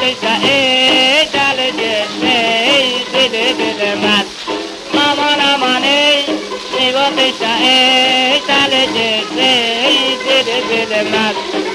دیتا ای ای ای مات